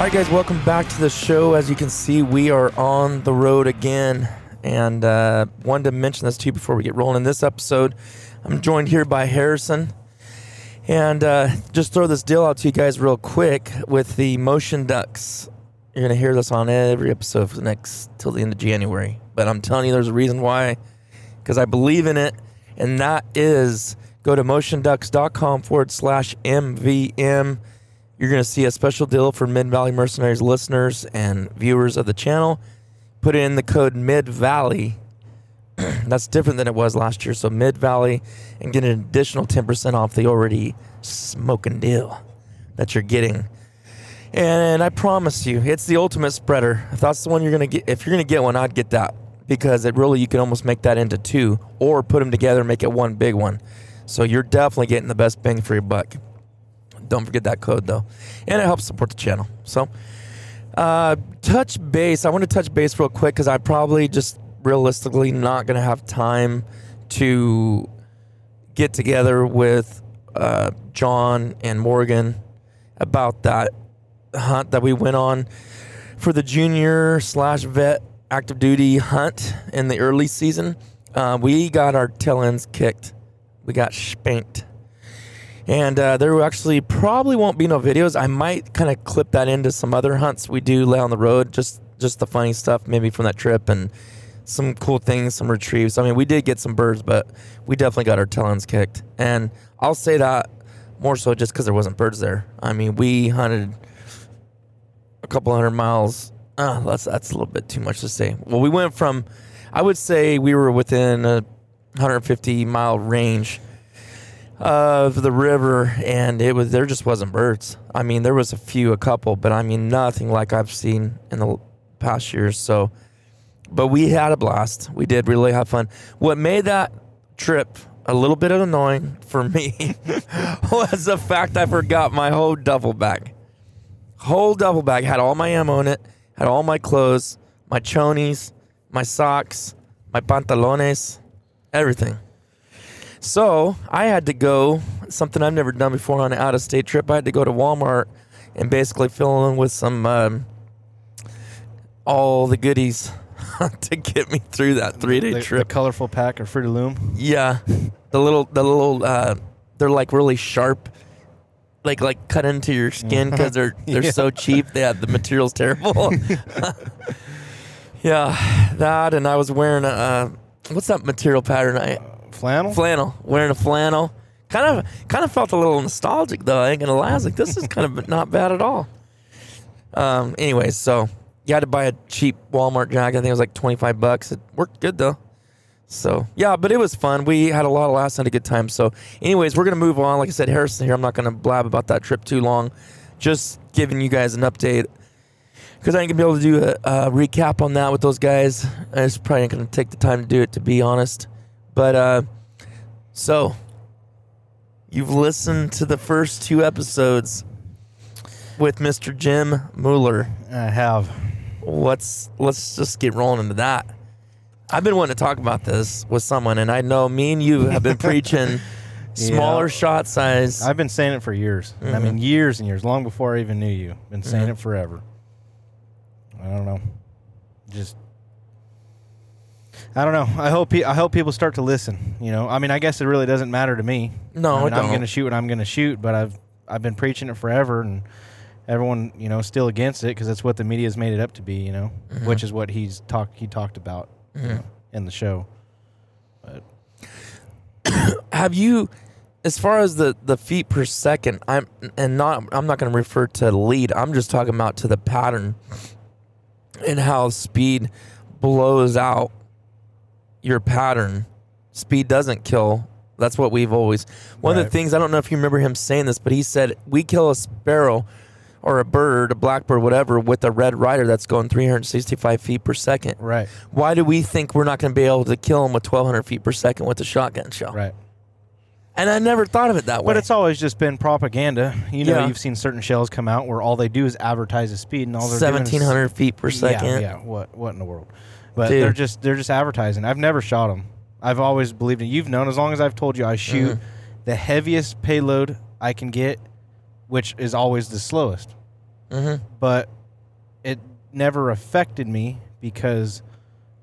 All right, guys, welcome back to the show. As you can see, we are on the road again. And uh, wanted to mention this to you before we get rolling in this episode. I'm joined here by Harrison. And uh, just throw this deal out to you guys real quick with the Motion Ducks. You're going to hear this on every episode for the next till the end of January. But I'm telling you, there's a reason why. Because I believe in it. And that is go to motionducks.com forward slash MVM. You're going to see a special deal for Mid Valley Mercenaries listeners and viewers of the channel. Put in the code Mid Valley. That's different than it was last year. So Mid Valley and get an additional 10% off the already smoking deal that you're getting. And I promise you, it's the ultimate spreader. If that's the one you're to get, if you're to get one, I'd get that because it really, you can almost make that into two or put them together and make it one big one. So you're definitely getting the best bang for your buck. Don't forget that code though, and it helps support the channel. So, uh, touch base. I want to touch base real quick because I probably just realistically not gonna have time to get together with uh, John and Morgan about that hunt that we went on for the junior slash vet active duty hunt in the early season. Uh, we got our tail ends kicked. We got spanked. And uh, there actually probably won't be no videos. I might kind of clip that into some other hunts we do lay on the road, just just the funny stuff maybe from that trip and some cool things, some retrieves. I mean, we did get some birds, but we definitely got our talons kicked. And I'll say that more so just because there wasn't birds there. I mean, we hunted a couple hundred miles. Uh, that's that's a little bit too much to say. Well, we went from, I would say we were within a 150 mile range of the river, and it was there just wasn't birds. I mean, there was a few, a couple, but I mean nothing like I've seen in the past years. So, but we had a blast. We did really have fun. What made that trip a little bit annoying for me was the fact I forgot my whole duffel bag. Whole duffel bag had all my ammo in it, had all my clothes, my chonies, my socks, my pantalones, everything. So I had to go, something I've never done before on an out of state trip. I had to go to Walmart and basically fill in with some, um, all the goodies to get me through that three day the, trip. The colorful pack or Fruit of Loom. Yeah, the little, the little, uh, they're like really sharp, like like cut into your skin because they're they're so cheap. They have the material's terrible. yeah, that and I was wearing a uh, what's that material pattern? I Flannel. flannel, wearing a flannel Kind of, kind of felt a little nostalgic though. I ain't gonna lie. I was like, this is kind of not bad at all. Um. Anyways, so you had to buy a cheap Walmart jacket. I think it was like twenty five bucks. It worked good though. So yeah, but it was fun. We had a lot of laughs and a good time. So, anyways, we're gonna move on. Like I said, Harrison here. I'm not gonna blab about that trip too long. Just giving you guys an update because I ain't gonna be able to do a, a recap on that with those guys. I just probably ain't gonna take the time to do it, to be honest. But uh, so you've listened to the first two episodes with Mr. Jim Muller. I have. Let's let's just get rolling into that. I've been wanting to talk about this with someone, and I know me and you have been preaching smaller Yeah. shot size. I've been saying it for years. I mean, years and years, long before I even knew you. Been saying Mhm. it forever. I don't know. Just. I don't know. I hope pe- I hope people start to listen. You know, I mean, I guess it really doesn't matter to me. No, I it mean, I'm don't. going to shoot what I'm going to shoot, but I've I've been preaching it forever, and everyone, you know, still against it because that's what the media's made it up to be. You know, Mm-hmm. which is what he's talked he talked about you know, in the show. But have you as far as the the feet per second i'm and not i'm not going to refer to lead i'm just talking about to the pattern and how speed blows out your pattern speed doesn't kill that's what we've always one of the things i don't know if you remember him saying this but he said we kill a sparrow or a bird a blackbird whatever with a Red Ryder that's going 365 feet per second right, why do we think we're not going to be able to kill him with 1200 feet per second with a shotgun shell right. and I never thought of it that way. But it's always just been propaganda. You know, Yeah. you've seen certain shells come out where all they do is advertise the speed, and all they're seventeen hundred feet per second. Yeah, yeah. What what in the world? But Dude. they're just they're just advertising. I've never shot them. I've always believed in. You've known as long as I've told you I shoot Mm-hmm. the heaviest payload I can get, which is always the slowest. Mm-hmm. But it never affected me because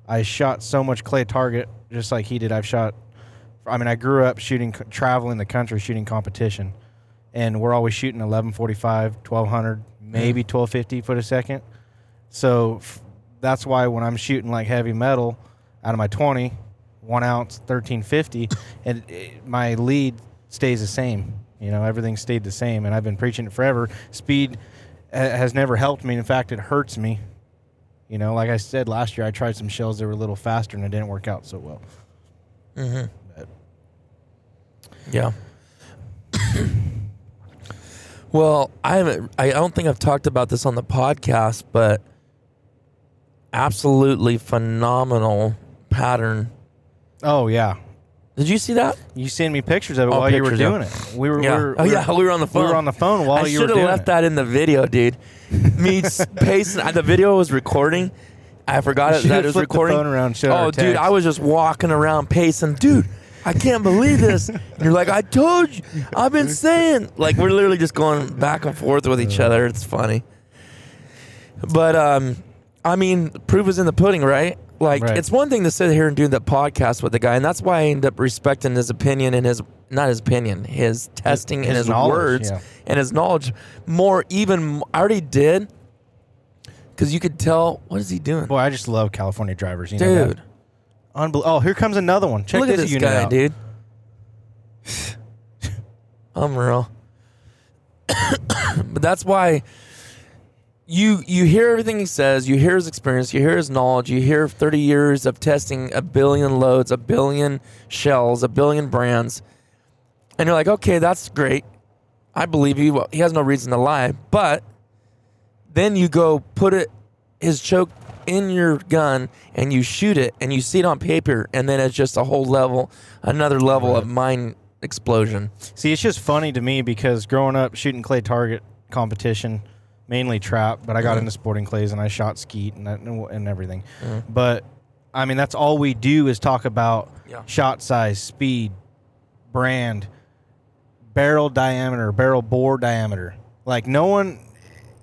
I shot so much clay target just like he did. I've shot. I mean, I grew up shooting, traveling the country shooting competition, and we're always shooting 1145, 1200, maybe 1250 foot a second. So f- that's why when I'm shooting like heavy metal out of my 20, one ounce, 1350, and it, my lead stays the same. You know, everything stayed the same, and I've been preaching it forever. Speed ha- has never helped me. In fact, it hurts me. You know, like I said last year, I tried some shells that were a little faster, and it didn't work out so well. Mm-hmm. But Yeah. well, I haven't. I don't think I've talked about this on the podcast, but absolutely phenomenal pattern. oh yeah, Did you see that? you send me pictures of it Oh, while you were pictures, yeah. doing it. We were, Yeah. we were oh we yeah, we were on the we phone. were on the phone while I you were should have doing left it. that in the video, dude. Me s- pacing. The video was recording. I forgot You it, that it was flipped the recording. phone around, showed oh, dude, text. I was just walking around pacing, dude. I can't believe this. And you're like, I told you. I've been saying. Like we're literally just going back and forth with each other. It's funny. But um, I mean, proof is in the pudding, right? Like Right. it's one thing to sit here and do that podcast with the guy, and that's why I end up respecting his opinion and his not his opinion, his testing and his his words yeah. and his knowledge more. Even I already did because you could tell what is he doing, Boy, I just love California drivers. You know dude. Unbel- oh, here comes another one. Check Look this, at this guy, out. dude. Unreal. but that's why you you hear everything he says, you hear his experience, you hear his knowledge, you hear 30 years of testing a billion loads, a billion shells, a billion brands. And you're like, "Okay, that's great. I believe you. Well, he has no reason to lie." But then you go put it his choke in your gun and you shoot it and you see it on paper and then it's just a whole level another level of mind explosion See, it's just funny to me because growing up shooting clay target competition, mainly trap, but I got Mhm. into sporting clays and I shot skeet and that, and everything. But I mean, that's all we do is talk about Yeah. shot size, speed, brand, barrel diameter, barrel bore diameter. Like no one,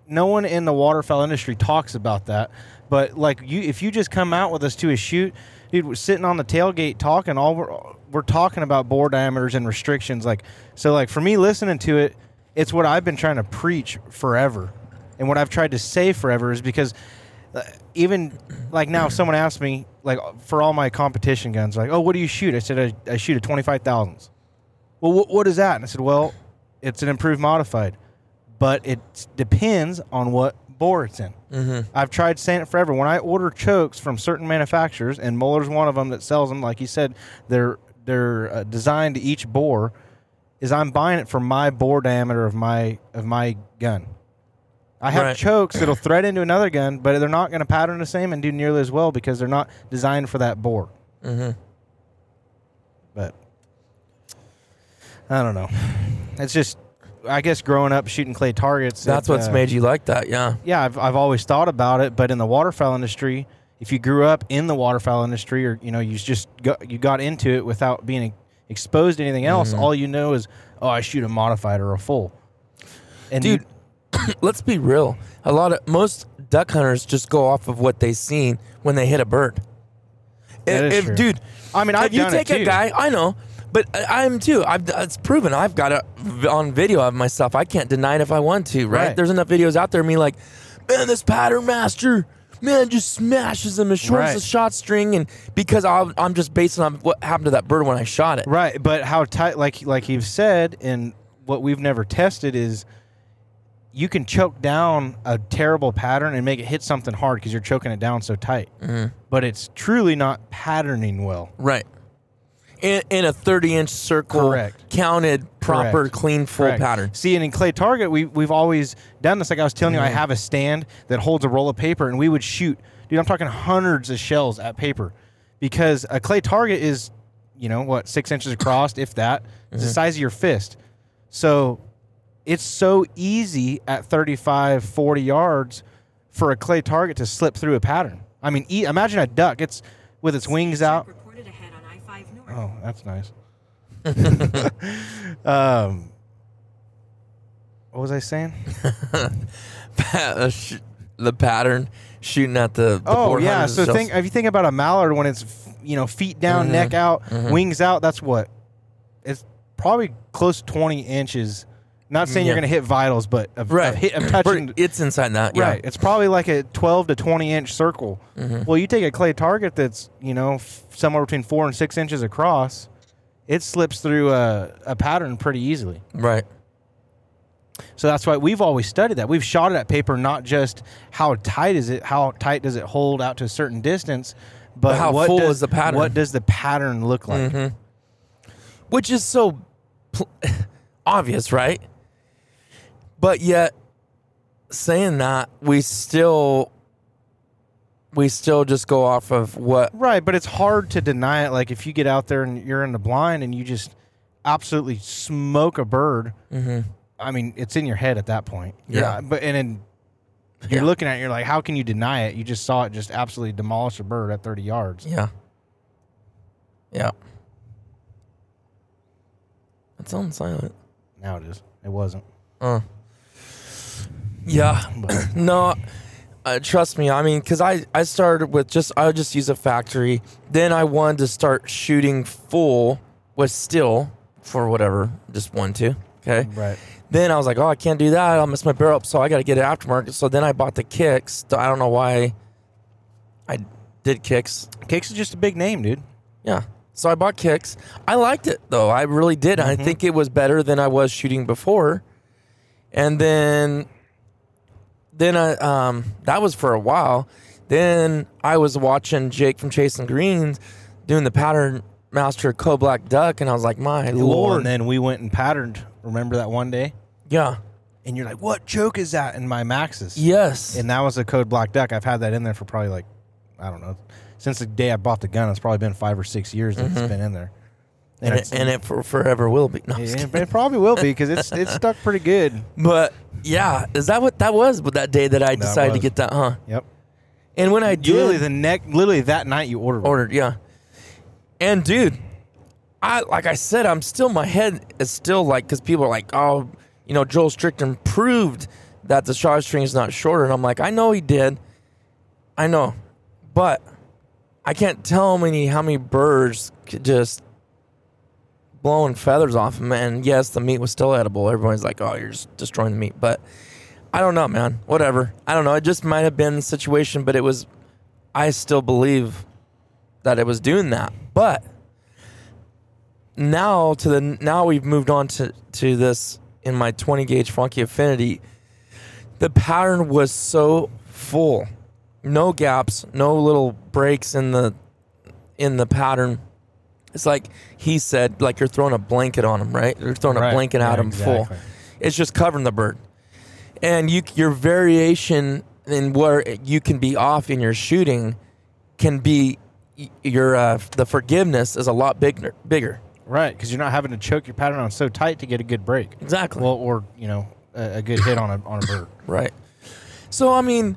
no one in the waterfowl industry talks about that. But like you, if you just come out with us to a shoot, dude, we're sitting on the tailgate talking. All we're we're talking about bore diameters and restrictions. Like so, like for me listening to it, it's what I've been trying to preach forever, and what I've tried to say forever is because uh, even like now, if someone asks me like for all my competition guns, like, oh, what do you shoot? I said I, I shoot a twenty five thousands. well, wh- what is that? And I said, well, it's an improved modified, but it depends on what bore it's in. Mm-hmm. I've tried saying it forever. When I order chokes from certain manufacturers, and Muller's one of them that sells them, like you said, they're they're uh, designed to each bore. Is I'm buying it for my bore diameter of my of my gun. I have Right. chokes that'll thread into another gun, but they're not going to pattern the same and do nearly as well because they're not designed for that bore. Mm-hmm. But I don't know. It's just, I guess, growing up shooting clay targets. That's it, what's uh, made you like that. Yeah. Yeah, I've I've always thought about it, but in the waterfowl industry, if you grew up in the waterfowl industry, or you know, you just got, you got into it without being exposed to anything else, Mm-hmm. all you know is, oh, I shoot a modified or a full. And Dude, you- let's be real. A lot of most duck hunters just go off of what they've seen when they hit a bird. That If- is if- true. dude, I mean, I've if you done it take a too. guy, I know, but I- I'm too. I've it's proven. I've got it on video of myself. I can't deny it if I want to. Right? Right. There's enough videos out there. of Me like, man, this pattern master. Man, just smashes them and shorts Right. the shot string, and because I'm, I'm just basing on what happened to that bird when I shot it. Right, but how tight? Like like you've said, and what we've never tested is, you can choke down a terrible pattern and make it hit something hard because you're choking it down so tight. Mm-hmm. But it's truly not patterning well. Right. In, in a 30 inch circle, Correct. counted, proper, Correct. clean, full Correct. pattern. See, and in clay target, we we've always done this. Like I was telling you, I have a stand that holds a roll of paper, and we would shoot. Dude, I'm talking hundreds of shells at paper, because a clay target is, you know, what six inches across, if that. It's the size of your fist. So, it's so easy at 35, 40 yards for a clay target to slip through a pattern. I mean, e- imagine a duck. It's with its wings out. Reported ahead on I-5 North. Oh, that's nice. um, what was I saying? Uh, the pattern shooting at the, the Oh yeah. So shells. think if you think about a mallard when it's you know feet down, neck out, wings out. That's what it's probably close to twenty inches. Not saying you're Yeah. going to hit vitals, but of, right, of, hit, of touching. But it's inside that. Yeah. Right. It's probably like a 12 to 20 inch circle. Mm-hmm. Well, you take a clay target that's, you know, f- somewhere between four and six inches across, it slips through a, a pattern pretty easily. Right. So that's why we've always studied that. We've shot it at paper, not just how tight is it, how tight does it hold out to a certain distance, but, But how what full does, is the pattern? What does the pattern look like? Mm-hmm. Which is so pl- obvious, right? But yet, saying that, we still we still just go off of what Right, but it's hard to deny it. Like if you get out there and you're in the blind and you just absolutely smoke a bird, I mean, it's in your head at that point. Mm-hmm. Yeah. but and then you're Yeah. looking at it, you're like, how can you deny it? You just saw it just absolutely demolish a bird at 30 yards. Yeah. Yeah. It's on silent. Now it is. It wasn't. Uh. Yeah. no. Uh, trust me. I mean, because I I started with just I would just use a factory. Then I wanted to start shooting full with still for whatever, just one two. Okay. Right. Then I was like, oh, I can't do that. I'll miss my barrel up. So I got to get it aftermarket. So then I bought the kicks. I don't know why I did kicks. Kicks is just a big name, dude. Yeah. So I bought kicks. I liked it though. I really did. I think it was better than I was shooting before. And then then I um that was for a while. Then I was watching Jake from Chasing Greens doing the pattern master Code Black Duck and I was like, my lord. and then we went and patterned. Remember that one day? yeah. And you're like, what joke is that in my Maxus? Yes. And that was a code black duck. I've had that in there for probably like, I don't know, since the day I bought the gun. It's probably been five or six years that it's been in there. And, it, and it for, forever will be. No, I'm it, probably will be because it's it's stuck pretty good. But yeah, is that what that was? With that day that I decided to get that, huh? Yep. And when I did, literally the neck, literally that night you ordered. ordered, yeah. And dude, I like I said, I'm still my head is still like because people are like, oh, you know, Joel Strickland proved that the shot string is not shorter, and I'm like, I know he did, I know, but I can't tell how many how many birds could just blowing feathers off him. And yes, the meat was still edible. Everybody's like, oh, you're just destroying the meat, but. I don't know, man. Whatever. I don't know. It just might have been the situation, but it was. I still believe that it was doing that. But now to the now we've moved on to to this in my 20 gauge Franchi Affinity the pattern was so full no gaps no little breaks in the in the pattern it's like he said like you're throwing a blanket on him right? You're throwing a Right. blanket at Yeah, him full. it's just covering the bird. And you your variation in where you can be off in your shooting can be your uh, the forgiveness is a lot bigger bigger. Right, because you're not having to choke your pattern on so tight to get a good break. exactly. Well, or you know, a, a good hit on a on a bird. right. So i mean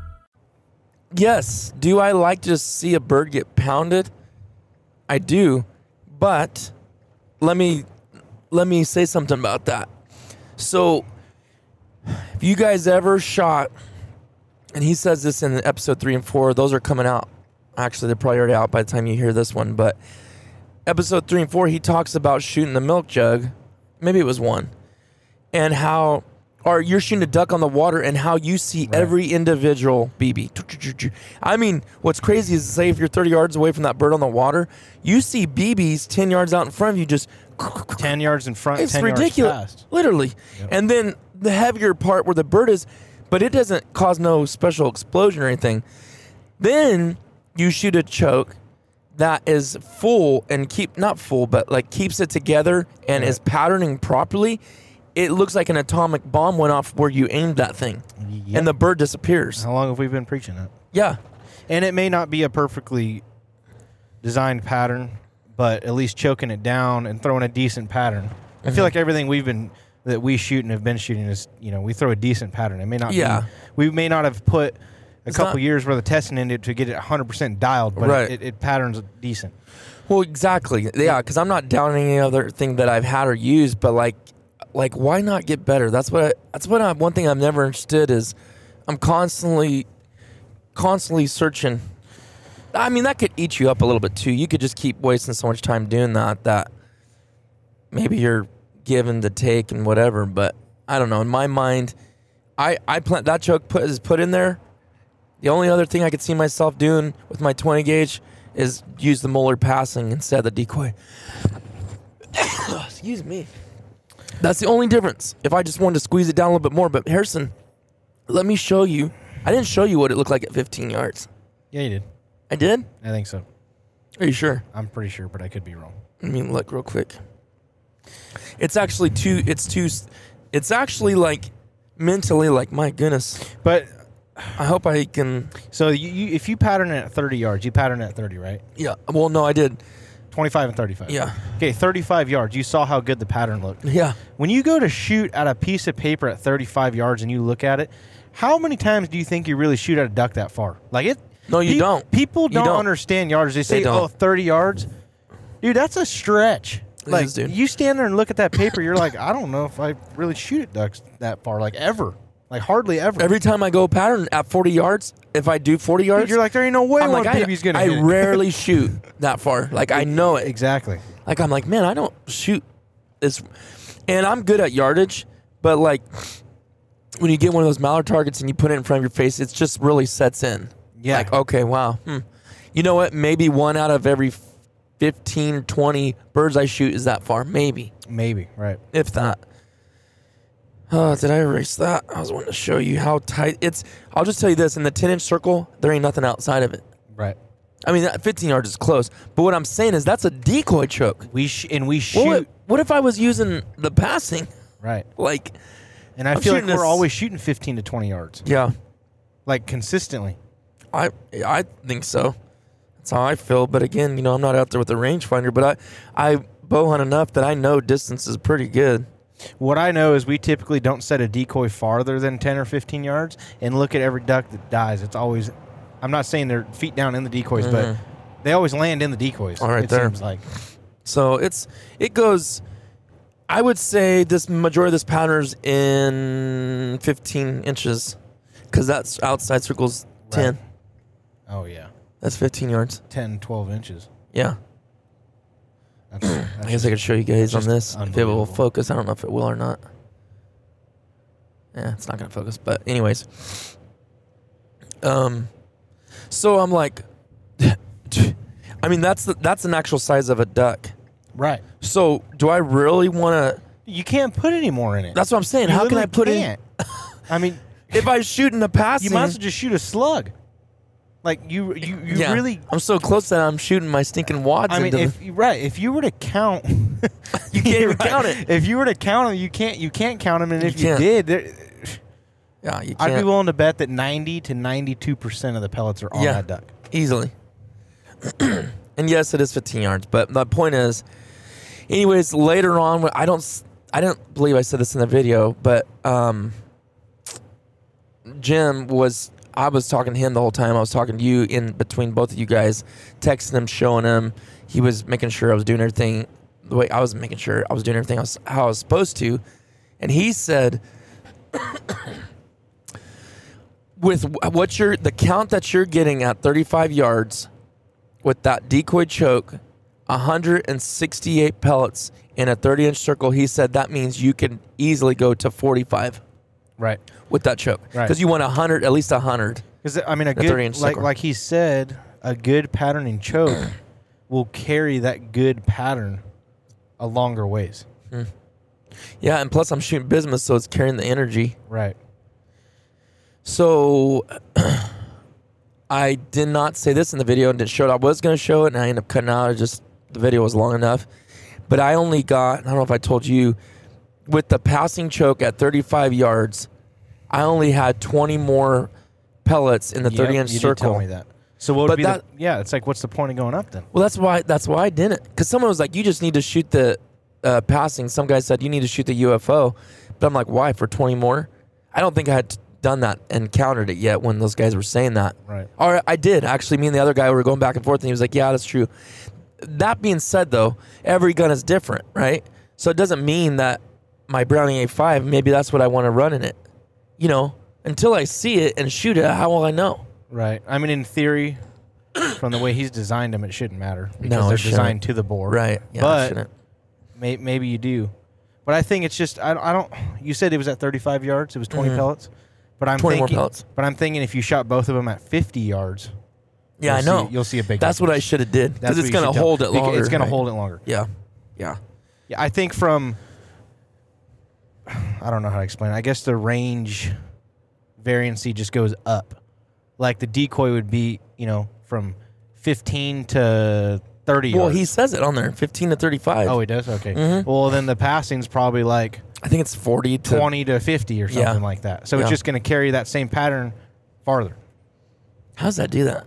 Yes. Do i like to see a bird get pounded? I do but let me let me say something about that. So if you guys ever shot and he says this in episode three and four those are coming out. Actually they're probably already out by the time you hear this one but episode three and four he talks about shooting the milk jug. Maybe it was one. And how or you're shooting a duck on the water and how you see every individual BB. I mean, what's crazy is say if you're 30 yards away from that bird on the water, you see BBs 10 yards out in front of you just Ten yards in front, it's ridiculous, literally. And then the heavier part where the bird is, but it doesn't cause no special explosion or anything. Then you shoot a choke that is full and keep not full, but like keeps it together and is patterning properly. It looks like an atomic bomb went off where you aimed that thing, Yep. and the bird disappears. How long have we been preaching it? Yeah, And it may not be a perfectly designed pattern, but at least choking it down and throwing a decent pattern. I Mm-hmm. feel like everything we've been that we shoot and have been shooting is you know we throw a decent pattern. It may not. Yeah. Be, we may not have put a It's couple not- years worth of testing into it to get it 100 percent dialed, but Right. it, it, patterns decent. Well, exactly. Yeah, because I'm not down any other thing that I've had or used, but like, like why not get better? That's what. I, that's what. I, one thing I've never understood is, I'm constantly, constantly searching. I mean, that could eat you up a little bit too. You could just keep wasting so much time doing that. That maybe you're given to take and whatever. But I don't know. In my mind, I I plan that choke put is put in there. The only other thing I could see myself doing with my 20 gauge is use the Muller passing instead of the decoy. Excuse me. That's the only difference. If I just wanted to squeeze it down a little bit more, but Harrison, let me show you. I didn't show you what it looked like at 15 yards. Yeah, you did. I did. I think so. Are you sure? I'm pretty sure, but I could be wrong. I mean, look real quick. It's actually too. It's too. It's actually like mentally like my goodness. But I hope I can. so you, you if you pattern it at 30 yards, you pattern it at 30, right? Yeah. Well, no, I did. 25 and 35. Yeah. Okay, 35 yards. You saw how good the pattern looked. Yeah. When you go to shoot at a piece of paper at 35 yards and you look at it, how many times do you think you really shoot at a duck that far? Like it? No, you pe- don't. People don't, don't. understand yards. They say, oh, don't. "Oh, 30 yards." Dude, that's a stretch. It like is, dude. you stand there and look at that paper, you're like, I don't know if I really shoot at ducks that far, like ever, like hardly ever. Every time I go pattern at 40 yards, if I do 40 yards, Dude, you're like, there ain't no way I'm one like, I, baby's gonna. I hit rarely shoot that far. Like I know it. exactly. Like I'm like, man, I don't shoot this, and I'm good at yardage, but like when you get one of those mallard targets and you put it in front of your face, it just really sets in. Yeah. Like okay, wow. Hmm. You know what? Maybe one out of every 15 20 birds I shoot is that far. Maybe, Maybe right. if that. Oh, did I erase that? I was wanting to show you how tight it's. I'll just tell you this: in the 10 inch circle, there ain't nothing outside of it. Right. I mean, that 15 yards is close, but what I'm saying is that's a decoy choke. We sh- and we shoot What, what if I was using the passing? right. Like, And I I'm feel like we're this- always shooting 15 to 20 yards, yeah, like consistently. I I think so. That's how I feel. But again, you know, I'm not out there with a rangefinder, but I I bow hunt enough that I know distance is pretty good. What I know is we typically don't set a decoy farther than 10 or 15 yards and look at every duck that dies. It's always, I'm not saying they're feet down in the decoys, but mm-hmm. they always land in the decoys. All right it there. seems like. So it's it goes. I would say this majority of this pattern's in 15 inches, because that's outside circles 10. Right. Oh yeah, That's 15 yards. 10, 12 inches. Yeah. That's, that's I guess I could show you guys on this if it will focus. I don't know if it will or not. Yeah, it's not gonna focus. But anyways, um, so I'm like, I mean that's the, that's an actual size of a duck. right. So do I really want to? You can't put any more in it. That's what I'm saying. You How can I put can't. I mean. If I shoot in the passing, you might as well just shoot a slug. Like you, you, you yeah, really. I'm so close that I'm shooting my stinking wads I mean, if the, right, if you were to count, You can't even count it. If you were to count them, you can't. You can't count them, and You if you can't. did, there- yeah, you I'd be can't willing to bet that ninety to ninety-two percent of the pellets are on Yeah. that duck. easily. and yes, it is 15 yards, but the point is, anyways, later on, I don't, I don't believe I said this in the video, but um, Jim was, I was talking to him the whole time. I was talking to you in between both of you guys, texting him, showing him. He was making sure I was doing everything the way I was making sure I was doing everything else how I was supposed to, and he said. with wh- what you're the count that you're getting at 35 yards with that decoy choke 168 pellets in a 30 inch circle he said that means you can easily go to 45 Right. with that choke Right. because you want 100 at least 100 Because I mean, a The 30 inch good like like he said, a good patterning choke will carry that good pattern a longer ways. Hmm. yeah and plus i'm shooting bismuth so it's carrying the energy Right. So I did not say this in the video and didn't show it. I was going to show it and I ended up cutting out. It just the video was long enough. But I only got, I don't know if I told you, with the passing choke at 35 yards, I only had 20 more pellets in the 30 Yep, inch you circle. tell me that. So what would But be that- the, yeah? It's like, what's the point of going up then? Well, that's why that's why I didn't. Because someone was like, "You just need to shoot the uh, passing." Some guy said, "You need to shoot the UFO," but I'm like, "Why for 20 more?" I don't think I had done that and countered it yet when those guys were saying that. Right. Or I did actually. Me and the other guy were going back and forth, and he was like, "Yeah, that's true." That being said, though, every gun is different, right? So it doesn't mean that my Browning A5 maybe that's what I want to run in it. You know, until I see it and shoot it, how will I know? Right. I mean, in theory, from the way he's designed them, it shouldn't matter because No, it they're shouldn't. designed to the bore. Right? Yeah, But shouldn't. may, maybe you do. But I think it's just I, don't- I don't. You said it was at 35 yards. It was 20 Mhm. pellets. But I'm 20 more thinking. pellets. But I'm thinking if you shot both of them at 50 yards. Yeah, I you'll know. See, you'll see a big. That's what I difference. should have did That's because what it's you gonna should do. hold it Beca- longer. It's gonna right? hold it longer. Yeah, yeah. Yeah, I think from I don't know how to explain. it. I guess the range variancy just goes up. Like the decoy would be, you know, from 15 to 30 Well, yards. he says it on there, fifteen to thirty-five. Oh, he does. Okay. Mhm. Well, then the passing's probably like I think it's forty to 20 to 50 or something Yeah. like that. So Yeah. it's just going to carry that same pattern farther. How does that do that?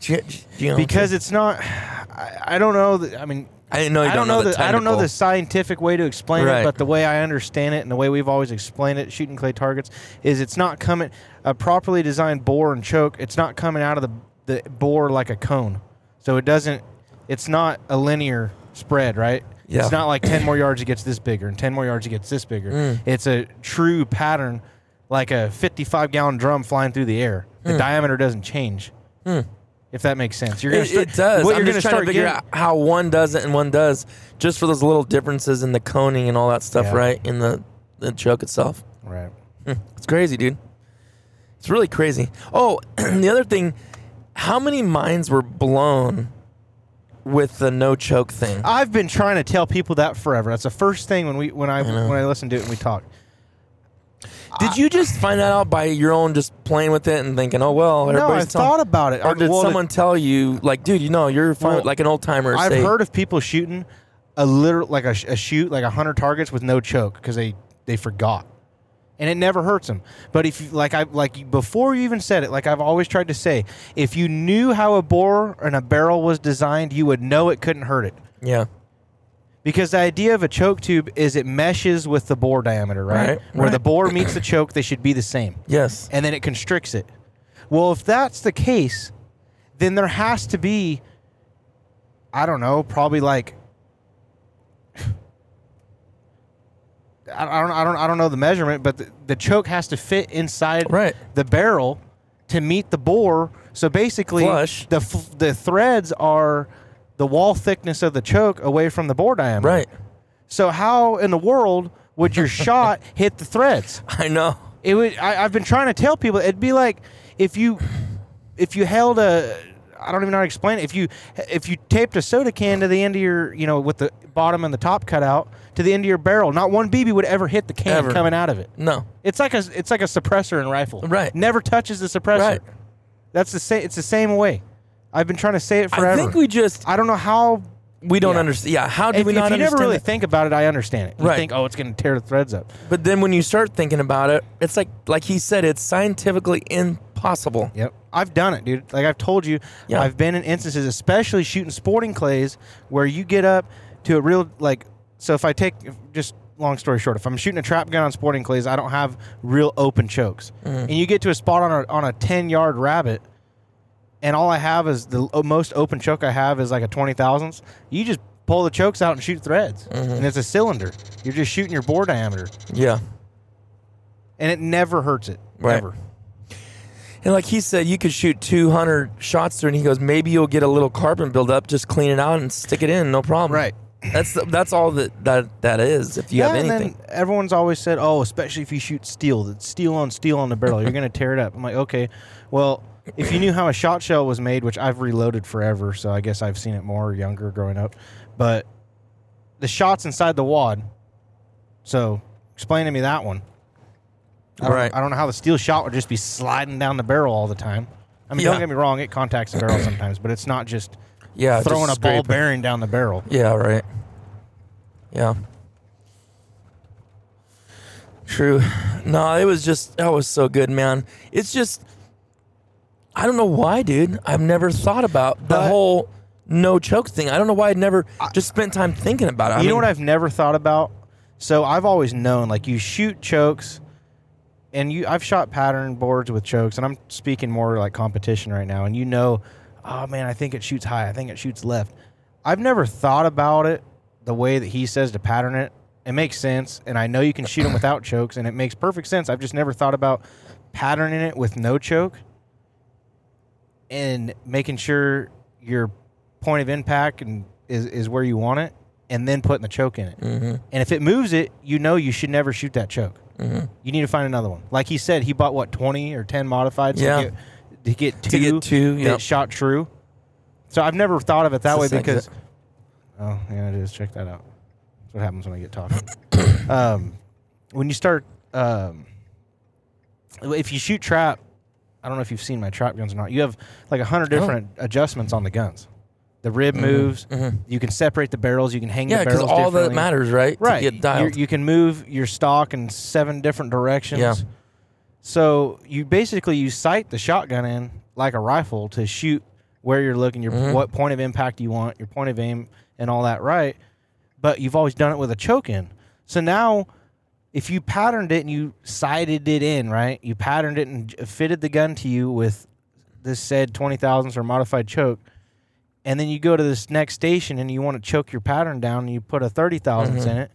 Do you, do you know Because it's not I, I don't know that I mean I didn't know. You I don't know the the I don't know the scientific way to explain Right. it, but the way I understand it and the way we've always explained it, shooting clay targets, is it's not coming a properly designed bore and choke. It's not coming out of the the bore like a cone, so it doesn't. It's not a linear spread, right? Yeah. It's not like ten more yards it gets this bigger, and ten more yards it gets this bigger. Mm. It's a true pattern, like a fifty-five gallon drum flying through the air. The diameter doesn't change. Mm. If that makes sense, you're gonna It, start, it does. What I'm you're just gonna trying start to figure getting- out how one does it and one does, just for those little differences in the coning and all that stuff, Yeah. right? In the the choke itself. Right. Hmm. It's crazy, dude. It's really crazy. Oh, the other thing, how many minds were blown with the no choke thing? I've been trying to tell people that forever. That's the first thing when we when I, know. when I listen to it and we talk. Did you just find that out by your own just playing with it and thinking, oh well, No, I've telling- thought about it. Or I- did well, the- someone tell you, like, dude, you know, you're fine, Well, like an old timer? I've say, heard of people shooting a literal like a, sh- a shoot like a hundred targets with no choke because they they forgot, and it never hurts them. But if you like I like before you even said it, like I've always tried to say, if you knew how a bore and a barrel was designed, you would know it couldn't hurt it. yeah, because the idea of a choke tube is it meshes with the bore diameter, right? Right, Where the bore meets the choke, they should be the same. Yes. And then it constricts it. Well, if that's the case, then there has to be I don't know, probably like I I don't I don't I don't know the measurement, but the, the choke has to fit inside Right. the barrel to meet the bore. So basically, Flush. the f- the threads are the wall thickness of the choke away from the bore diameter. Right. So how in the world would your shot hit the threads? I know. It would. I, I've been trying to tell people it'd be like if you if you held a I don't even know how to explain it. If you if you taped a soda can to the end of your you know with the bottom and the top cut out to the end of your barrel, not one BB would ever hit the can Ever. coming out of it. No. It's like a it's like a suppressor in rifle. Right. Never touches the suppressor. Right. That's the same. It's the same way. I've been trying to say it forever. I think we just I don't know how. we don't Yeah. understand. Yeah. How do If, we if not you never really think about it, I understand it. You Right. think, oh, it's going to tear the threads up. But then when you start thinking about it, it's like like he said, it's scientifically impossible. Yep. I've done it, dude. Like I've told you, Yeah. I've been in instances, especially shooting sporting clays, where you get up to a real like. So if I take just long story short, if I'm shooting a trap gun on sporting clays, I don't have real open chokes, Mm-hmm. and you get to a spot on a on a ten yard rabbit, and all I have is the most open choke I have is like a twenty thousandths. You just pull the chokes out and shoot threads, Mm-hmm. and it's a cylinder. You're just shooting your bore diameter, Yeah. and it never hurts it. Right. Never. And like he said, you could shoot 200 shots through, and he goes, maybe you'll get a little carbon buildup. Just clean it out and stick it in, no problem. Right. That's that's all that that that is. If you have and anything, then everyone's always said, "Oh, especially if you shoot steel, that steel on steel on the barrel, you're going to tear it up." I'm like, okay, well, if you knew how a shot shell was made, which I've reloaded forever, so I guess I've seen it more younger growing up, but the shots inside the wad. So explain to me that one. I don't, Right. I don't know how the steel shot would just be sliding down the barrel all the time. I mean, Yeah. don't get me wrong; it contacts the barrel sometimes, but it's not just yeah, just throwing a ball scrape it. bearing down the barrel. Yeah, right. Yeah. True. No, it was just that was so good, man. It's just I don't know why, dude. I've never thought about the But- whole no choke thing. I don't know why I'd never just spent time thinking about it. I you know mean, what I've never thought about? So I've always known like you shoot chokes and you I've shot pattern boards with chokes and I'm speaking more like competition right now and you know, oh man, I think it shoots high. I think it shoots left. I've never thought about it the way that he says to pattern it. It makes sense and I know you can shoot them without chokes and it makes perfect sense. I've just never thought about patterning it with no choke and making sure your point of impact and is, is where you want it and then putting the choke in it. Mm-hmm. And if it moves it, you know you should never shoot that choke. You need to find another one. Like he said, he bought what twenty or ten modifieds Yeah. to, get, to get two To get two, that shot true. So I've never thought of it that It's way because oh yeah, it is. Check that out. That's what happens when I get talking. um, when you start, um, if you shoot trap, I don't know if you've seen my trap guns or not. You have like a hundred Oh. different adjustments on the guns. The rib moves. You can separate the barrels. You can hang yeah, the because barrels. all that differently. matters, right? Right. To get dialed. you can move your stock in seven different directions. Yeah. So you basically you sight the shotgun in like a rifle to shoot where you're looking, your Mm-hmm. what point of impact you want, your point of aim, and all that right. But you've always done it with a choke in. So now, if you patterned it and you sighted it in, right? You patterned it and fitted the gun to you with this said twenty thousandths or modified choke, and then you go to this next station and you want to choke your pattern down and you put a thirty thousandths Mm-hmm. in it,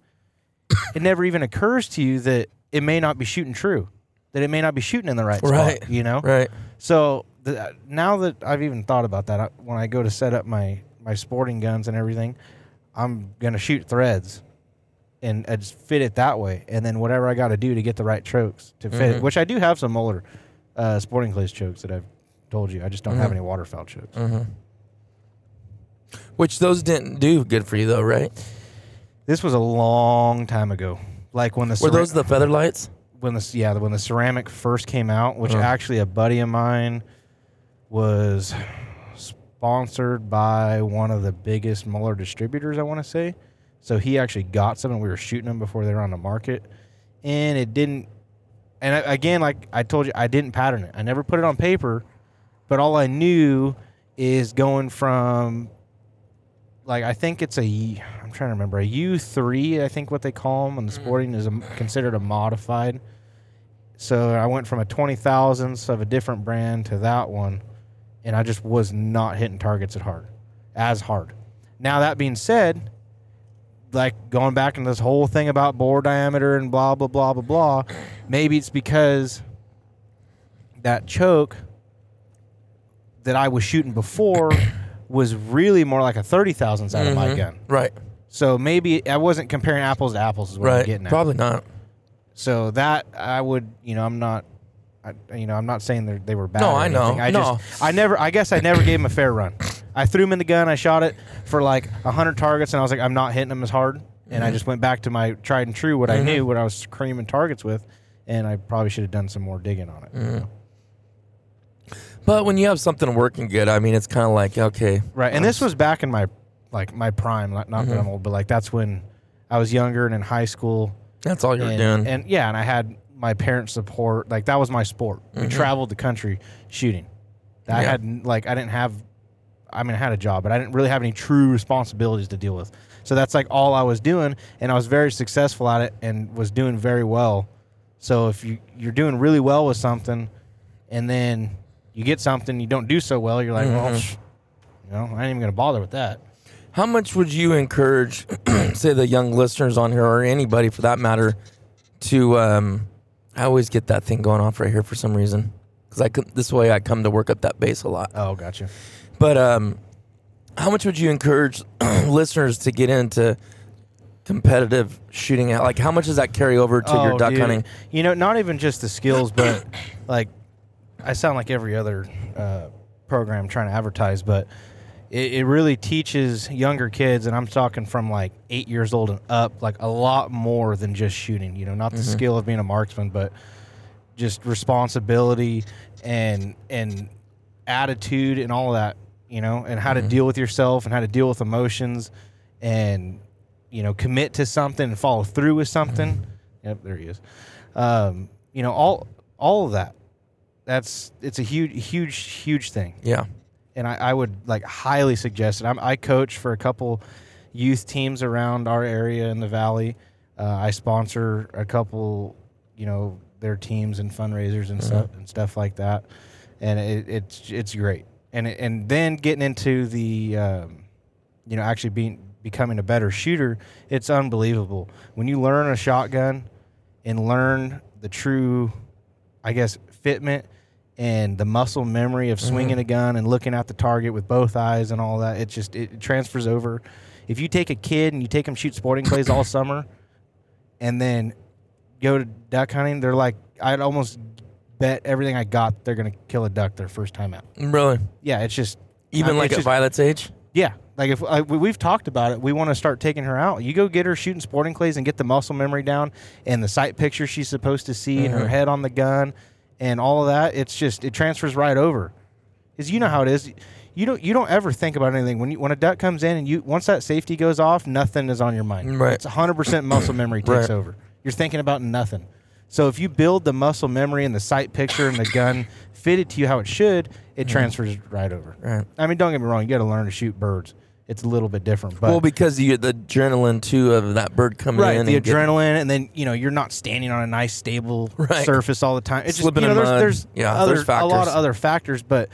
it never even occurs to you that it may not be shooting true, that it may not be shooting in the right, Right. spot. You know, right. so the, now that I've even thought about that, I, when I go to set up my my sporting guns and everything, I'm gonna shoot threads, and I just fit it that way, and then whatever I got to do to get the right chokes to fit Mm-hmm. it, which I do have some Muller uh, sporting clays chokes that I've told you. I just don't Mm-hmm. have any waterfowl chokes. Which those didn't do good for you though, right? This was a long time ago, like when the Were cera- those the feather lights? when the yeah when the ceramic first came out, which Uh-huh. actually a buddy of mine was sponsored by one of the biggest Muller distributors, I want to say. So he actually got some, and we were shooting them before they were on the market, and it didn't. And I, again, like I told you, I didn't pattern it. I never put it on paper, but all I knew is going from like I think it's a I'm trying to remember a U three I think what they call them and the mm-hmm. sporting is a, considered a modified. So I went from a twenty thousandths of a different brand to that one, and I just was not hitting targets at hard, as hard. Now that being said, like going back into this whole thing about bore diameter and blah blah blah blah blah. Maybe it's because that choke that I was shooting before was really more like a thirty thousandths out of my Mhm. gun. Right. So maybe I wasn't comparing apples to apples. Is what I'm Right. getting at. Probably not. So that I would, you know, I'm not, I, you know, I'm not saying they're- they were bad. No, or I know. anything. I No. just, I never, I guess I never gave him a fair run. I threw him in the gun. I shot it for like hundred targets, and I was like, I'm not hitting them as hard. And Mm-hmm. I just went back to my tried and true, what I knew, what I was creaming targets with, and I probably should have done some more digging on it. Mm-hmm. But when you have something working good, I mean, it's kind of like okay, Right. And this was back in my, like my prime. Not, not Mm-hmm. that I'm old, but like that's when I was younger and in high school. that's all you're and, doing. And yeah, and I had my parents' support. Like that was my sport. We traveled the country shooting. I Mm-hmm. Yeah. had like I didn't have. I mean, I had a job, but I didn't really have any true responsibilities to deal with. So that's like all I was doing, and I was very successful at it, and was doing very well. So if you you're doing really well with something, and then you get something you don't do so well, you're like, well, Mm-hmm. psh, you know, I ain't even gonna bother with that. How much would you encourage, say, the young listeners on here, or anybody for that matter, to? Um, I always get that thing going off right here for some reason, because I this way I come to work up that base a lot. Oh, gotcha. But um, how much would you encourage listeners to get into competitive shooting? Like, how much does that carry over to your Oh, duck dude. hunting? You know, not even just the skills, but like I sound like every other uh, program trying to advertise, but it, it really teaches younger kids, and I'm talking from like eight years old and up, like a lot more than just shooting. You know, not the skill of being a marksman, but just responsibility and and attitude and all of that. You know, and how to deal with yourself and how to deal with emotions and you know commit to something and follow through with something. Yep, there he is. Um, you know, all all of that. That's it's a huge, huge, huge thing, Yeah. and I, I would like highly suggest it. I'm, I coach for a couple youth teams around our area in the valley. Uh, I sponsor a couple, you know, their teams and fundraisers and stuff and stuff like that, and it, it's it's great. And and then getting into the, um, you know, actually being becoming a better shooter, it's unbelievable when you learn a shotgun and learn the true, I guess, fitment and the muscle memory of swinging a gun and looking at the target with both eyes and all that. It just it transfers over. If you take a kid and you take them shoot sporting clays all summer, and then go to duck hunting, they're like, I'd almost bet everything I got they're gonna kill a duck their first time out. Really? Yeah, it's just Even I mean, like at just- Violet's age? yeah, like if we- we've talked about it, we want to start taking her out. You go get her shooting sporting clays and get the muscle memory down and the sight picture she's supposed to see and her mm-hmm. head on the gun and all of that. It's just it transfers right over. Cause you know how it is. You don't you don't ever think about anything when you when a duck comes in and you once that safety goes off, nothing is on your mind. Right. It's hundred percent muscle memory takes Right. over. You're thinking about nothing. So if you build the muscle memory and the sight picture and the gun fitted to you how it should, it transfers right over. Right. I mean, don't get me wrong. You got to learn to shoot birds. It's a little bit different, but well, because you get the adrenaline too of that bird coming right, in. the and adrenaline, and then you know you're not standing on a nice stable Right. surface all the time. It's Slipping just you know in there's, mud. there's Yeah, other, there's a lot factors. of other factors, but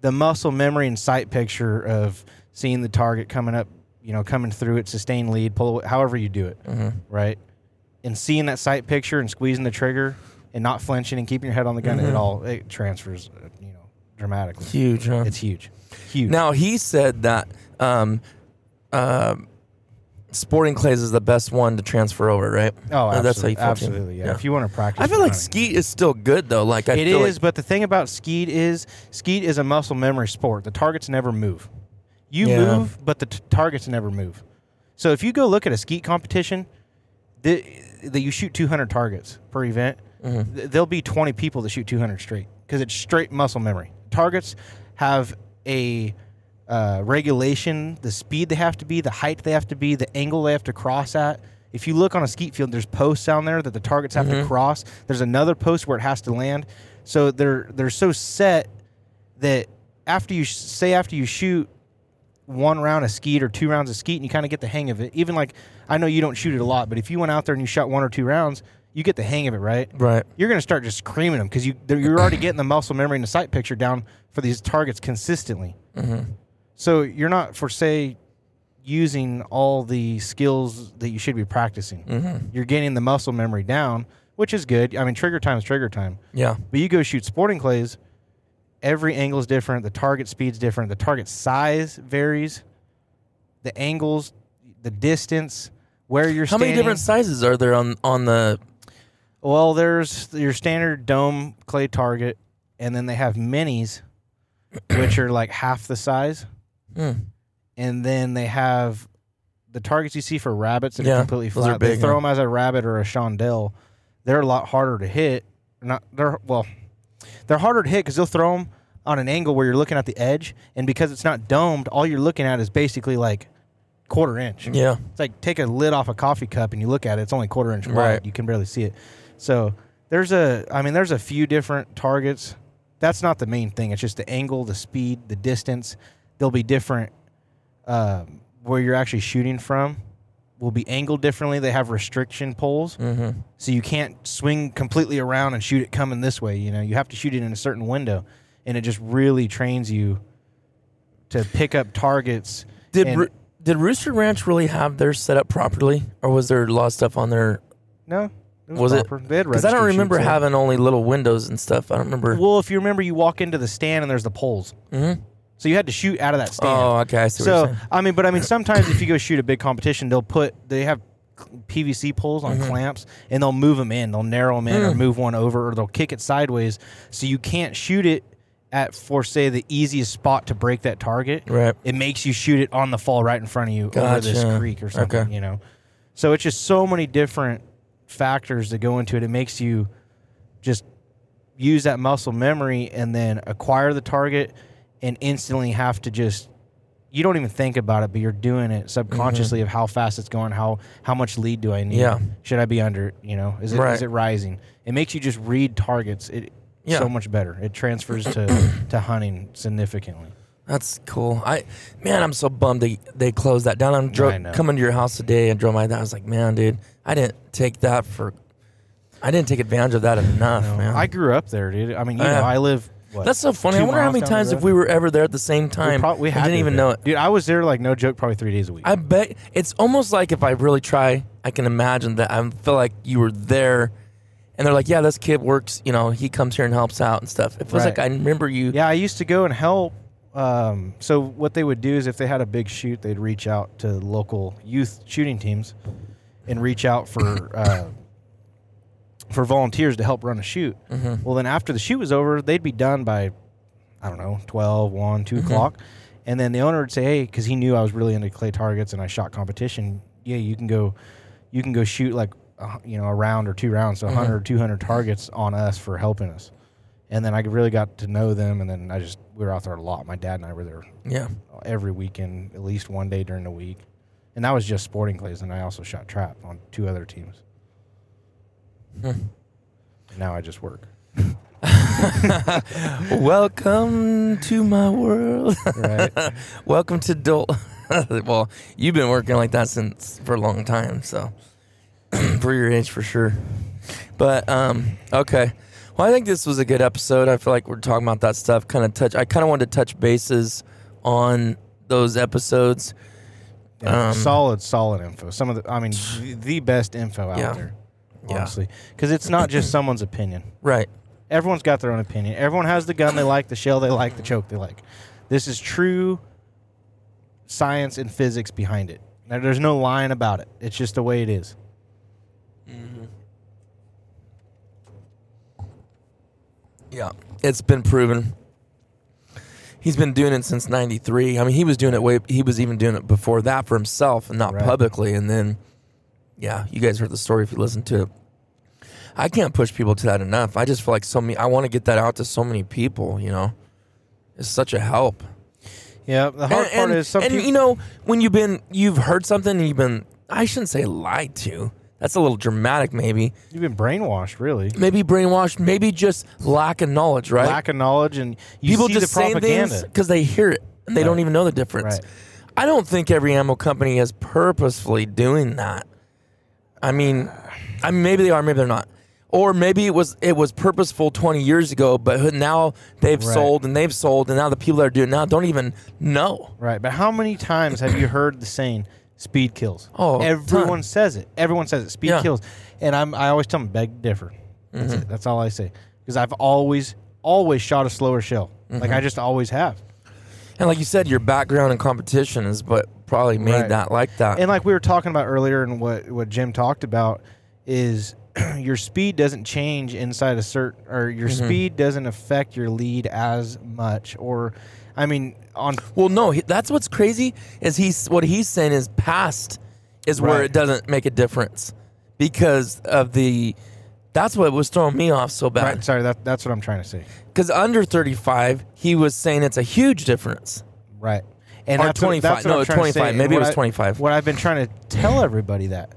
the muscle memory and sight picture of seeing the target coming up, you know, coming through it, sustained lead, pull, however you do it, Mm-hmm. right, and seeing that sight picture and squeezing the trigger and not flinching and keeping your head on the gun, Mm-hmm. it all it transfers, uh, you know, dramatically. Huge, huh? It's huge, huge. Now he said that um, uh, sporting clays is the best one to transfer over, right? Oh, absolutely. that's how you absolutely. Yeah. If you want to practice, I feel like hunting. skeet is still good though. Like I It is, like, but the thing about skeet is skeet is a muscle memory sport. The targets never move. You Yeah. move, but the t- targets never move. So if you go look at a skeet competition, that that you shoot 200 targets per event, Mm-hmm. th- there'll be 20 people that shoot 200 straight because it's straight muscle memory. Targets have a uh, regulation, the speed they have to be, the height they have to be, the angle they have to cross at. If you look on a skeet field, there's posts down there that the targets have to cross. There's another post where it has to land. So they're they're so set that after you sh- say after you shoot one round of skeet or two rounds of skeet and you kind of get the hang of it. Even like I know you don't shoot it a lot, but if you went out there and you shot one or two rounds, you get the hang of it, right? right. You're gonna start just creaming them because you you're already getting the muscle memory and the sight picture down for these targets consistently. So you're not for say using all the skills that you should be practicing. Mm-hmm. You're getting the muscle memory down, which is good. I mean, trigger time is trigger time. Yeah. But you go shoot sporting clays, every angle is different. The target speed's different. The target size varies. The angles, the distance, where you're How standing. many different sizes are there on on the? Well, there's your standard dome clay target, and then they have minis, which are like half the size. Hmm. And then they have the targets you see for rabbits that Yeah, are completely those are flat. they big, throw yeah. them as a rabbit or a chandelle. They're a lot harder to hit. Not they're well, they're harder to hit because they'll throw them on an angle where you're looking at the edge, and because it's not domed, all you're looking at is basically like quarter inch. Yeah. It's like take a lid off a coffee cup and you look at it, it's only quarter inch wide. Right. You can barely see it. So there's a I mean there's a few different targets. That's not the main thing. It's just the angle, the speed, the distance. They'll be different um, where you're actually shooting from will be angled differently. They have restriction poles. Mm-hmm. So you can't swing completely around and shoot it coming this way. You know, you have to shoot it in a certain window, and it just really trains you to pick up targets. Did and- Roo- did Rooster Ranch really have theirs set up properly, or was there a lot of stuff on there? no? It was, Was it- proper. They Because I don't remember shoots, yeah. having only little windows and stuff. I don't remember. Well, if you remember, you walk into the stand and there's the poles, Mhm. so you had to shoot out of that stand. Oh, okay. I see what you're so. I mean, but I mean, sometimes if you go shoot a big competition, they'll put they have PVC poles on Mm-hmm. clamps and they'll move them in. They'll narrow them in Hmm. or move one over or they'll kick it sideways so you can't shoot it at for say the easiest spot to break that target. Right. It makes you shoot it on the fall right in front of you over this creek or something. Okay. You know, so it's just so many different factors that go into it. It makes you just use that muscle memory and then acquire the target and instantly have to just you don't even think about it but you're doing it subconsciously mm-hmm. of how fast it's going how how much lead do i need Yeah. should i be under you know is it is Right. it rising it makes you just read targets it Yeah. so much better it transfers to to hunting significantly That's cool. I man, I'm so bummed they they closed that down. I'm dro- coming to your house today and drove by that. I was like, man, dude, I didn't take that for. I didn't take advantage of that enough, man. i grew up there dude i mean you Yeah. know i live what, That's so funny. I wonder how many times if we were ever there at the same we, time, we I had didn't even know it. dude i was there like no joke probably three days a week I bet it's almost like if I really try, I can imagine that I feel like you were there, and they're like, yeah, this kid works. You know, he comes here and helps out and stuff. It feels Right. like I remember you. Yeah, I used to go and help. Um, so what they would do is if they had a big shoot, they'd reach out to local youth shooting teams and reach out for uh, for volunteers to help run a shoot. Mm-hmm. Well, then after the shoot was over, they'd be done by I don't know 12, 1, 2 o'clock, and then the owner would say, "Hey," because he knew I was really into clay targets and I shot competition. Yeah, you can go, you can go shoot like uh, you know a round or two rounds, so 100 or 200 targets on us for helping us. And then I really got to know them, and then I just we were out there a lot. My dad and I were there Yeah. every weekend, at least one day during the week, and that was just sporting clays. And I also shot trap on two other teams. now I just work. Welcome to my world. Right. Welcome to adult. well, you've been working like that since for a long time, so for your age, for sure. But um, okay. Well, I think this was a good episode. I feel like we're talking about that stuff. Kind of touch. I kind of wanted to touch bases on those episodes. Yeah, Um, solid, solid info. Some of the, I mean, the, best info out Yeah. there, honestly, because it's not just someone's opinion. Right. Everyone's got their own opinion. Everyone has the gun they like, the shell they like, the choke they like. This is true science and physics behind it. Now, there's no lying about it. It's just the way it is. Yeah, it's been proven. He's been doing it since '93. I mean, he was doing it way. He was even doing it before that for himself and not Right. publicly. And then, yeah, you guys heard the story if you listened to it. I can't push people to that enough. I just feel like so many. I want to get that out to so many people. You know, it's such a help. Yeah, the hard and, part and- is some and people. you know when you've been you've heard something and you've been I shouldn't say lied to. That's a little dramatic, maybe. you've been brainwashed, really. Maybe brainwashed. Maybe just lack of knowledge, right? Lack of knowledge, and you people see just propaganda. things because they hear it and they don't even know the difference. Right. I don't think every ammo company is purposefully doing that. I mean, I mean, maybe they are, maybe they're not. or maybe it was it was purposeful 20 years ago, but now they've Right. sold and they've sold, and now the people that are doing it now don't even know. Right, but how many times have you heard the saying "speed kills"? Oh, everyone ton. says it. Everyone says it. Speed Yeah. kills, and I'm I always tell them beg to differ. That's Mm-hmm. it. That's all I say because I've always always shot a slower shell. Like Mm-hmm. I just always have. And like you said, your background in competition is what probably made Right. that like that. And like we were talking about earlier, and what what Jim talked about is your speed doesn't change inside a certain, or your Mm-hmm. speed doesn't affect your lead as much. Or, I mean, on well, no, he, that's what's crazy is he's what he's saying is past is where Right. it doesn't make a difference because of the. That's what was throwing me off so right, bad. sorry, that that's what I'm trying to say. Because under 35, he was saying it's a huge difference. Right. And Or that's what- 25. that's what No, I'm trying to 25. And Maybe it what was I- 25. What I've been trying to tell everybody that.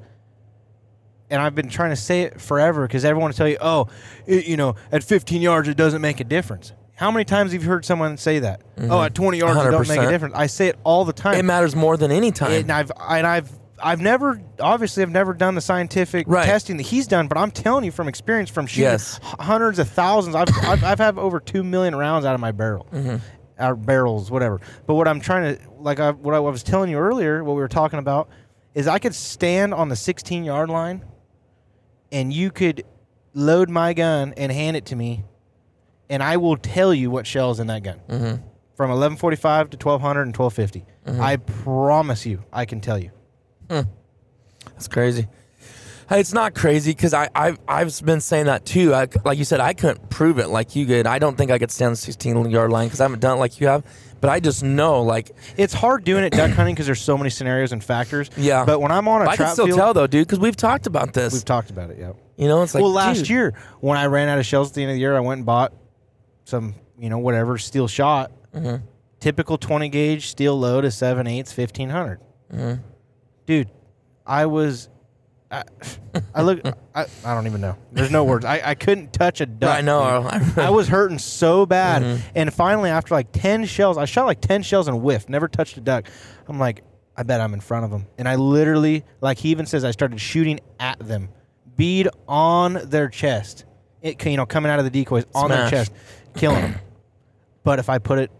And I've been trying to say it forever because everyone will tell you, oh, it, you know, at 15 yards, it doesn't make a difference. How many times have you heard someone say that? Oh, at 20 yards, it don't make a difference. I say it all the time. It matters more than any time. and I've and I've I've never obviously I've never done the scientific Right. testing that he's done, but I'm telling you from experience from shooting Yes. hundreds of thousands. I've, I've I've had over two million rounds out of my barrel, Mm-hmm. our barrels, whatever. But what I'm trying to like I, what I was telling you earlier, what we were talking about, is I could stand on the 16 yard line, and you could load my gun and hand it to me, and I will tell you what shells in that gun. Mm-hmm. From 1145 to 1200 and 1250. I promise you, I can tell you. That's crazy. It's not crazy because I I've, I've been saying that too. I, like you said, I couldn't prove it like you did. I don't think I could stand the 16 yard line because I haven't done it like you have. But I just know, like, It's hard doing it duck hunting because there's so many scenarios and factors. Yeah. But when I'm on a I can trap still field, tell though, dude, because we've talked about this. we've talked about it. Yeah. you know, it's like well, last dude, year when I ran out of shells at the end of the year, I went and bought some, you know, whatever steel shot. Mm-hmm. Typical 20 gauge steel load is seven eighths, 1500. Mm-hmm. Dude, I was. I, I look. I, I don't even know. There's no words. I, I couldn't touch a duck. I know. I was hurting so bad. Mm-hmm. And finally, after like 10 shells, I shot like 10 shells and whiffed, never touched a duck. I'm like, I bet I'm in front of them. And I literally, like he even says, I started shooting at them, bead on their chest. It, you know, coming out of the decoys on their chest, killing them. But if I put it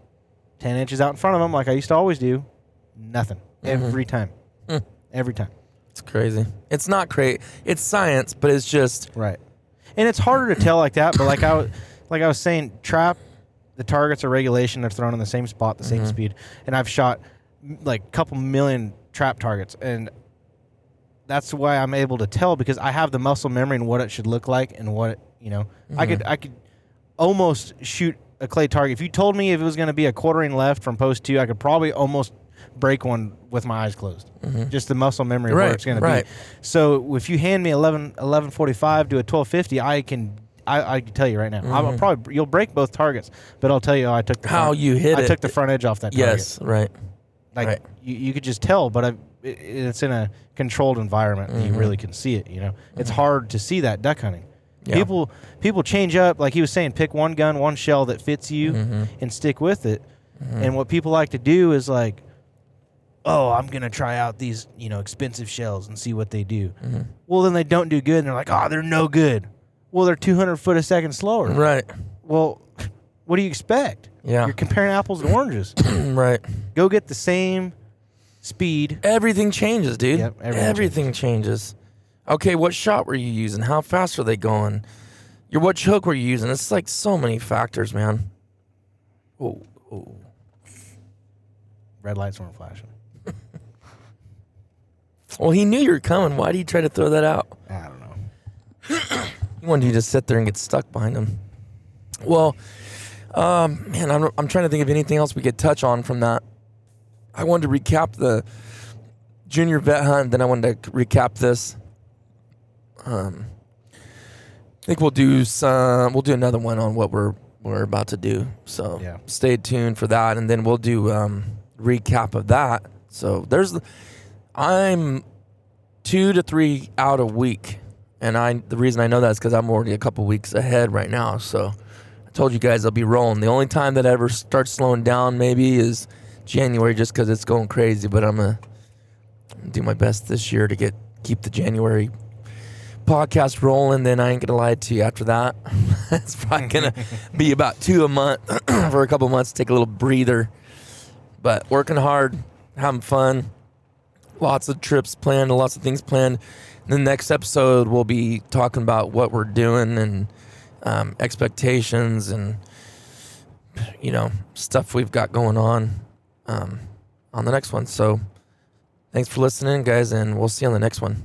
10 inches out in front of them, like I used to always do, nothing. Mm-hmm. Every time. Hmm. Every time. It's crazy. It's not crazy. It's science, but it's just Right. And it's harder to tell like that, but like I was, like I was saying, trap, the targets are regulation. They're thrown in the same spot, the same speed. And I've shot like a couple million trap targets, and that's why I'm able to tell because I have the muscle memory and what it should look like and what it, you know. I could I could almost shoot a clay target. If you told me if it was going to be a quartering left from post two, I could probably almost break one with my eyes closed. Mm-hmm. Just the muscle memory of where it's going right. to be. So if you hand me 11 1145 to a 1250, I can I, I can tell you right now. I'll mm-hmm. probably you'll break both targets, but I'll tell you I took the Mm-hmm. How front- you hit I it. took the front edge off that target. yes, right. Like right. you, you could just tell, but I, it, it's in a controlled environment. and You mm-hmm. really can see it. You know, it's hard to see that duck hunting. Yeah. People people change up, like he was saying, pick one gun, one shell that fits you, mm-hmm. and stick with it. Mm-hmm. And what people like to do is like, oh, I'm gonna try out these you know expensive shells and see what they do. Mm-hmm. Well, then they don't do good, and they're like, oh, they're no good. Well, they're 200 foot a second slower. Right. Well, what do you expect? Yeah. You're comparing apples and oranges. right. Go get the same speed. Everything changes, dude. Yep, everything everything changes. Okay, what shot were you using? How fast are they going? Your what hook were you using? It's like so many factors, man. Oh, oh. Red lights weren't flashing. Well, he knew you were coming. Why did he try to throw that out? I don't know. He wanted you to sit there and get stuck behind him. Well, um, man, I'm, I'm trying to think of anything else we could touch on from that. I wanted to recap the junior vet hunt, then I wanted to recap this. Um, I think we'll do some. We'll do another one on what we're we're about to do. So Yeah. stay tuned for that, and then we'll do um, recap of that. So there's, I'm two to three out a week, and I the reason I know that is because I'm already a couple weeks ahead right now. So I told you guys I'll be rolling. The only time that I ever starts slowing down maybe is January, just because it's going crazy. But I'm gonna do my best this year to get keep the January podcast rolling, then I ain't gonna lie to you. After that, it's probably gonna be about two a month for a couple months. Take a little breather, but working hard, having fun, lots of trips planned, lots of things planned. The next episode, we'll be talking about what we're doing and um, expectations and you know stuff we've got going on um, on the next one. So, thanks for listening, guys, and we'll see you on the next one.